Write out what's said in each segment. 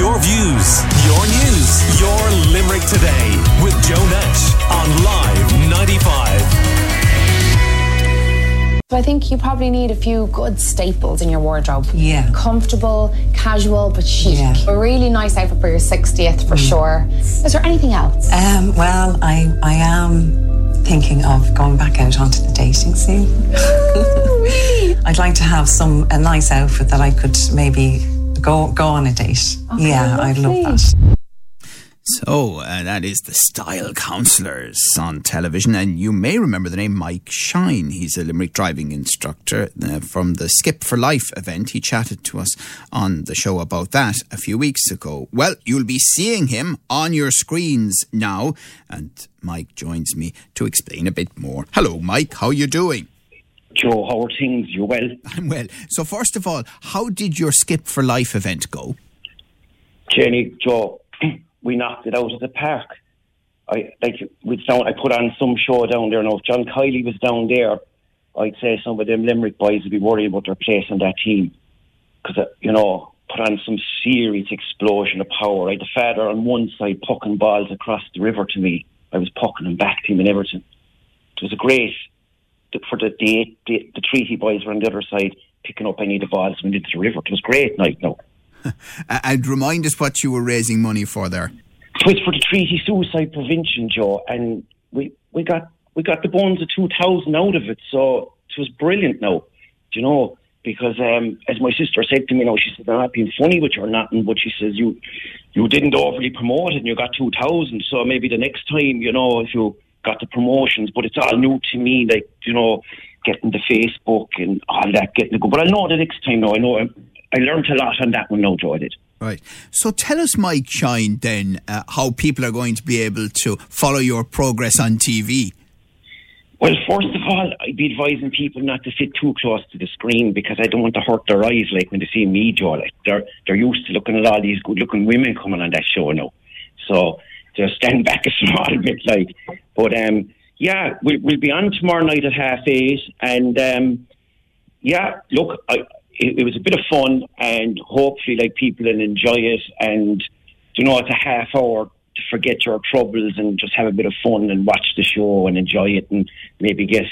Your views, your news, your Limerick today with Joe Nash on Live 95. I think you probably need a few good staples in your wardrobe. Yeah. Comfortable, casual, but chic. Yeah. A really nice outfit for your 60th for sure. Is there anything else? Um, well, I I am thinking of going back out onto the dating scene. I'd like to have some a nice outfit that I could maybe go go on a date. yeah, I'd love that. So uh, that is the Style Counselors on television, and you may remember the name Mike Shine. He's a Limerick driving instructor uh, from the Skip for Life event. He chatted to us on the show about that a few weeks ago. Well, you'll be seeing him on your screens now, and Mike joins me to explain a bit more. Hello, Mike. How you doing? Joe, how are things? You well? I'm well. So first of all, how did your Skip for Life event go? Jenny, Joe, we knocked it out of the park. I like we down. I put on some show down there. Now, if John Kiely was down there, I'd say some of them Limerick boys would be worried about their place on that team because uh, you know put on some serious explosion of power. I had the father on one side pucking balls across the river to me. I was pucking them back to him in Everton. It was a great for the the, the, the treaty boys were on the other side picking up any of the balls into the river. It was great night. No. And remind us what you were raising money for there. It was for the Treaty Suicide Prevention, Joe, and we, we got we got the bones of two thousand out of it, so it was brilliant. Now, do you know? Because um, as my sister said to me, now she said, "I'm not being funny with you or nothing," but she says you you didn't overly promote it, and you got two thousand. So maybe the next time, you know, if you got the promotions, but it's all new to me, like you know, getting the Facebook and all that, getting the go. But I know the next time. Now I know I learned a lot on that one. Now, Joe, I did. Right. So tell us, Mike Shine, then, uh, how people are going to be able to follow your progress on TV. Well, first of all, I'd be advising people not to sit too close to the screen because I don't want to hurt their eyes like when they see me, Joe. Like they're they're used to looking at all these good looking women coming on that show now. So just stand back a small bit like but um yeah, we'll we'll be on tomorrow night at half eight and um yeah, look, I it, it was a bit of fun and hopefully like people will enjoy it and you know, it's a half hour to forget your troubles and just have a bit of fun and watch the show and enjoy it and maybe get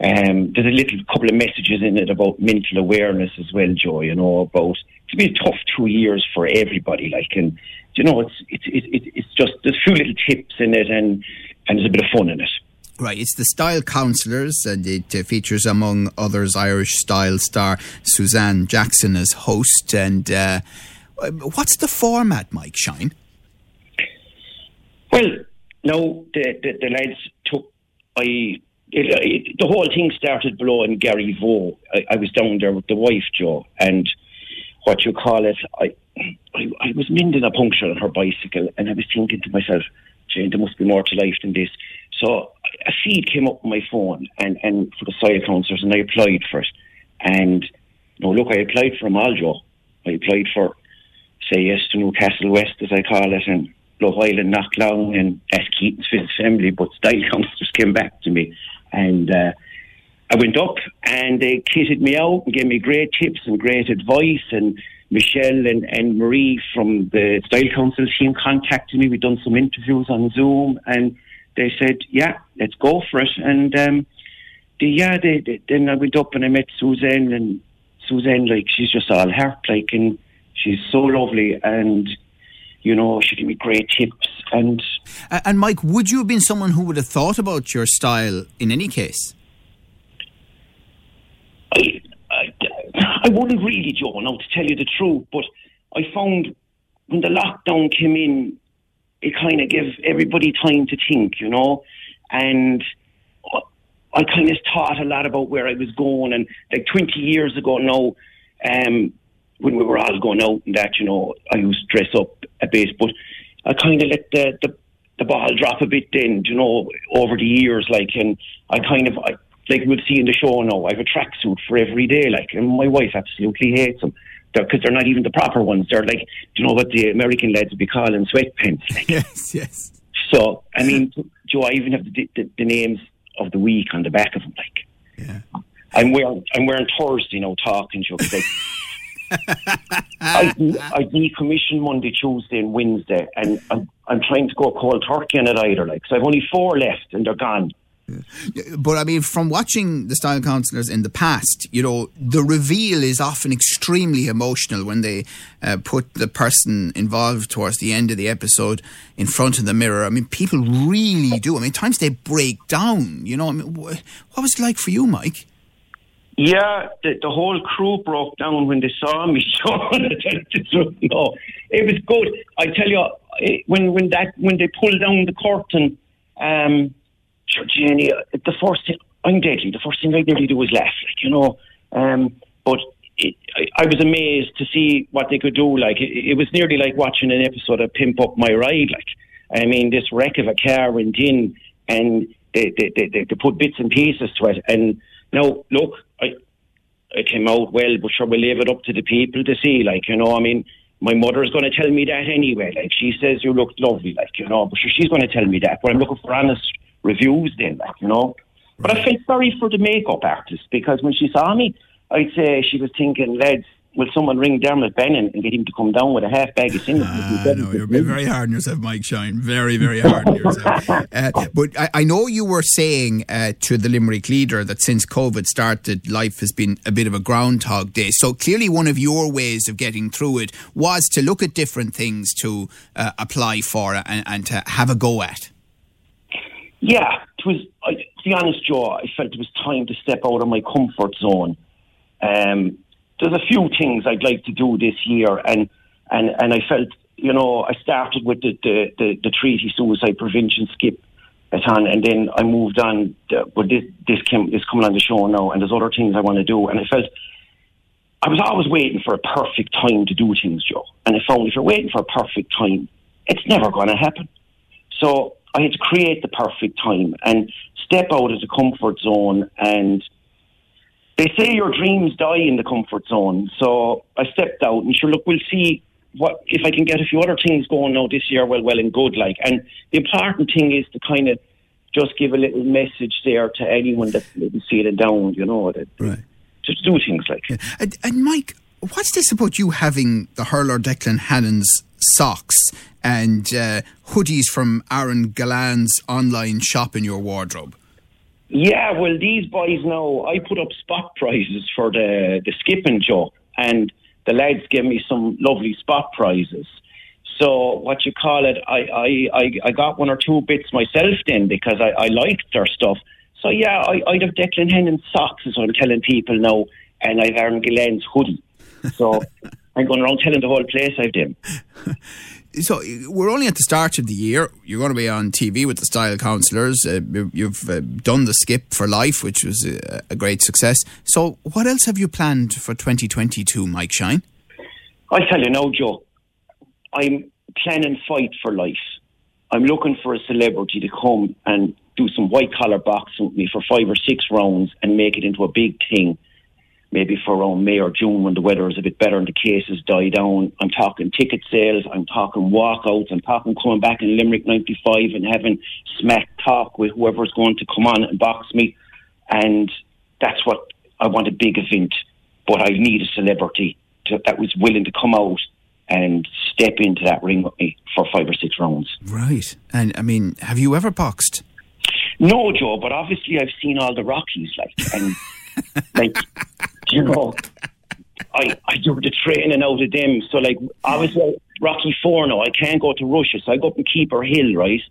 um, there's a little couple of messages in it about mental awareness as well, Joe. You know about it's been a tough two years for everybody. Like, and you know, it's it's it's it's just there's a few little tips in it and and there's a bit of fun in it. Right, it's the Style Counselors, and it uh, features, among others, Irish style star Suzanne Jackson as host. And uh, what's the format, Mike Shine? Well, no, the, the, the lads took. I it, it, the whole thing started below in Garryvoe. I, I was down there with the wife, Joe, and what you call it, I, I, I was mending a puncture on her bicycle, and I was thinking to myself, Jane, there must be more to life than this. So a feed came up on my phone, and, and for the soil counsellors, and I applied for it. And no, look, I applied for all, Joe. I applied for, say yes to Newcastle West, as I call it, and Lough Island, Knocklown, and S. Keaton's Assembly, but style counsellors came back to me. And uh, I went up and they kitted me out and gave me great tips and great advice. And Michelle and, and Marie from the Style Council team contacted me. We'd done some interviews on Zoom and they said, yeah, let's go for it. And um, yeah, they, they, then I went up and I met Suzanne and Suzanne, like, she's just all heart, like, and she's so lovely and, you know, she gave me great tips and and Mike, would you have been someone who would have thought about your style in any case? I, I, I wouldn't really, Joe, now to tell you the truth, but I found when the lockdown came in, it kind of gave everybody time to think, you know, and I kind of thought a lot about where I was going. And like 20 years ago now, um, when we were all going out and that, you know, I used to dress up a bit, but I kind of let the, the the ball drop a bit then, you know, over the years, like, and I kind of, I, like we'll see in the show now, I have a tracksuit for every day, like, and my wife absolutely hates them. Because they're, not even the proper ones. They're like, do you know what the American lads would be calling sweatpants? Like. Yes, yes. So, I mean, Joe, I even have the, the, the names of the week on the back of them, like. Yeah. I'm wearing I'm wearing Thursday you now talking to you like I, I decommission Monday, Tuesday, and Wednesday, and I'm, I'm trying to go cold turkey on it either. Like, so I've only four left, and they're gone. But I mean, from watching the style counselors in the past, you know, the reveal is often extremely emotional when they uh, put the person involved towards the end of the episode in front of the mirror. I mean, people really do. I mean, times they break down. You know, I mean, wh- what was it like for you, Mike? Yeah, the, the whole crew broke down when they saw me. No, it was good. I tell you, it, when when that when they pulled down the curtain, um, Jenny, the first thing I'm deadly. The first thing I nearly do was laugh, like you know. Um, but it, I, I was amazed to see what they could do. Like it, it was nearly like watching an episode of Pimp Up My Ride. Like I mean, this wreck of a car went in, and they they, they, they, they put bits and pieces to it. And now, look, I I came out well, but sure, we'll leave it up to the people to see. Like, you know, I mean, my mother's going to tell me that anyway. Like, she says you look lovely, like, you know, but sure, she's going to tell me that. But I'm looking for honest reviews then, like, you know. But I felt sorry for the makeup artist because when she saw me, I'd say she was thinking, lads, will someone ring Dermot Bannon and get him to come down with a half bag of cinnamon? Ah, no, you're being very hard on yourself, Mike Shine. Very, very hard on yourself. Uh, but I, I know you were saying uh, to the Limerick leader that since COVID started, life has been a bit of a groundhog day. So clearly, one of your ways of getting through it was to look at different things to uh, apply for and, and to have a go at. Yeah, it was. I, to be honest, Joe, I felt it was time to step out of my comfort zone. Um, there's a few things I'd like to do this year, and and and I felt, you know, I started with the the, the, the treaty suicide prevention skip uh, on, and then I moved on. The, but this this came is coming on the show now, and there's other things I want to do, and I felt. I was always waiting for a perfect time to do things, Joe. And I found if you're waiting for a perfect time, it's never going to happen. So I had to create the perfect time and step out of the comfort zone. And they say your dreams die in the comfort zone. So I stepped out and sure, look, we'll see what if I can get a few other things going now this year. Well, well and good. Like, and the important thing is to kind of just give a little message there to anyone that's maybe feeling down. You know, that Right. just do things like. Yeah. And, and Mike, what's this about you having the hurler Declan Hannon's socks and uh, hoodies from Aaron Gillane's online shop in your wardrobe? Yeah, well, these boys know I put up spot prizes for the, the skipping job, and the lads gave me some lovely spot prizes. So, what you call it, I, I, I, I got one or two bits myself then because I, I liked their stuff. So, yeah, I, I'd have Declan Hannon's socks, what I'm telling people now, and I've Aaron Gillane's hoodie. So, I'm going around telling the whole place I've them. So we're only at the start of the year. You're going to be on TV with the style counselors. Uh, you've uh, done the skip for life, which was a, a great success. So what else have you planned for 2022, Mike Shine? I tell you now, Joe, I'm planning fight for life. I'm looking for a celebrity to come and do some white collar boxing with me for five or six rounds and make it into a big thing. Maybe for around May or June when the weather is a bit better and the cases die down. I'm talking ticket sales, I'm talking walkouts, I'm talking coming back in Limerick 95 and having smack talk with whoever's going to come on and box me. And that's what I want a big event, but I need a celebrity to, that was willing to come out and step into that ring with me for five or six rounds. Right. And I mean, have you ever boxed? No, Joe, but obviously I've seen all the Rockies, like, and like, you know, I I do the training out of them. So, like, I obviously Rocky Four now, I can't go to Russia, so I go up and Keeper Hill, right,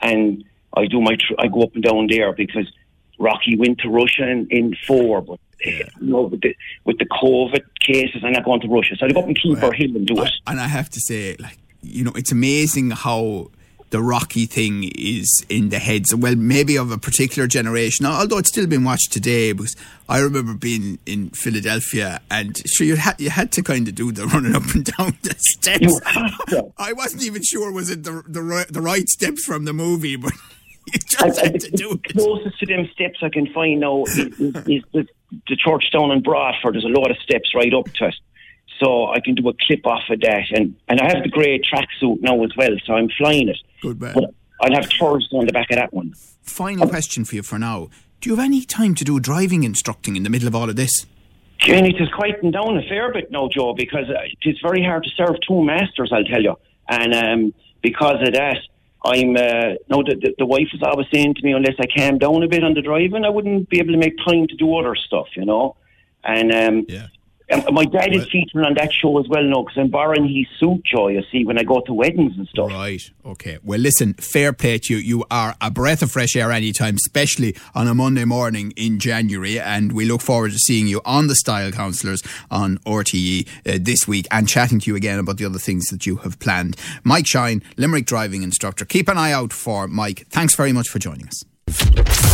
and I do my tr- I go up and down there because Rocky went to Russia in, in four, but. eh, You know, with the with the COVID cases, I'm not going to Russia, so I go up and Keeper Hill and do it. And I have to say, like, you know, it's amazing how the Rocky thing is in the heads, well, maybe of a particular generation, although it's still been watched today. Because I remember being in Philadelphia, and sure, you had you had to kind of do the running up and down the steps. You have to. I wasn't even sure was it the the the right steps from the movie, but you just and had to the do it. closest to them steps I can find now is, is, is the, the church down in Bradford. There's a lot of steps right up to it. So I can do a clip off of that. And, and I have the grey tracksuit now as well, so I'm flying it. Good man. But I'll have Thursday on the back of that one. Final question for you for now: Do you have any time to do driving instructing in the middle of all of this? Jenny, it is quieting down a fair bit now, Joe, because uh, it's very hard to serve two masters, I'll tell you. And um, because of that, I'm uh, no. The, the, the wife was always saying to me, unless I calm down a bit on the driving, I wouldn't be able to make time to do other stuff, you know. And um, Yeah. And my dad is featuring on that show as well now because I'm borrowing his suit, Joe. You see, when I go to weddings and stuff. Right. Okay. Well, listen, fair play to you. You are a breath of fresh air anytime, especially on a Monday morning in January. And we look forward to seeing you on the Style Counsellors on RTE uh, this week and chatting to you again about the other things that you have planned. Mike Shine, Limerick driving instructor. Keep an eye out for Mike. Thanks very much for joining us.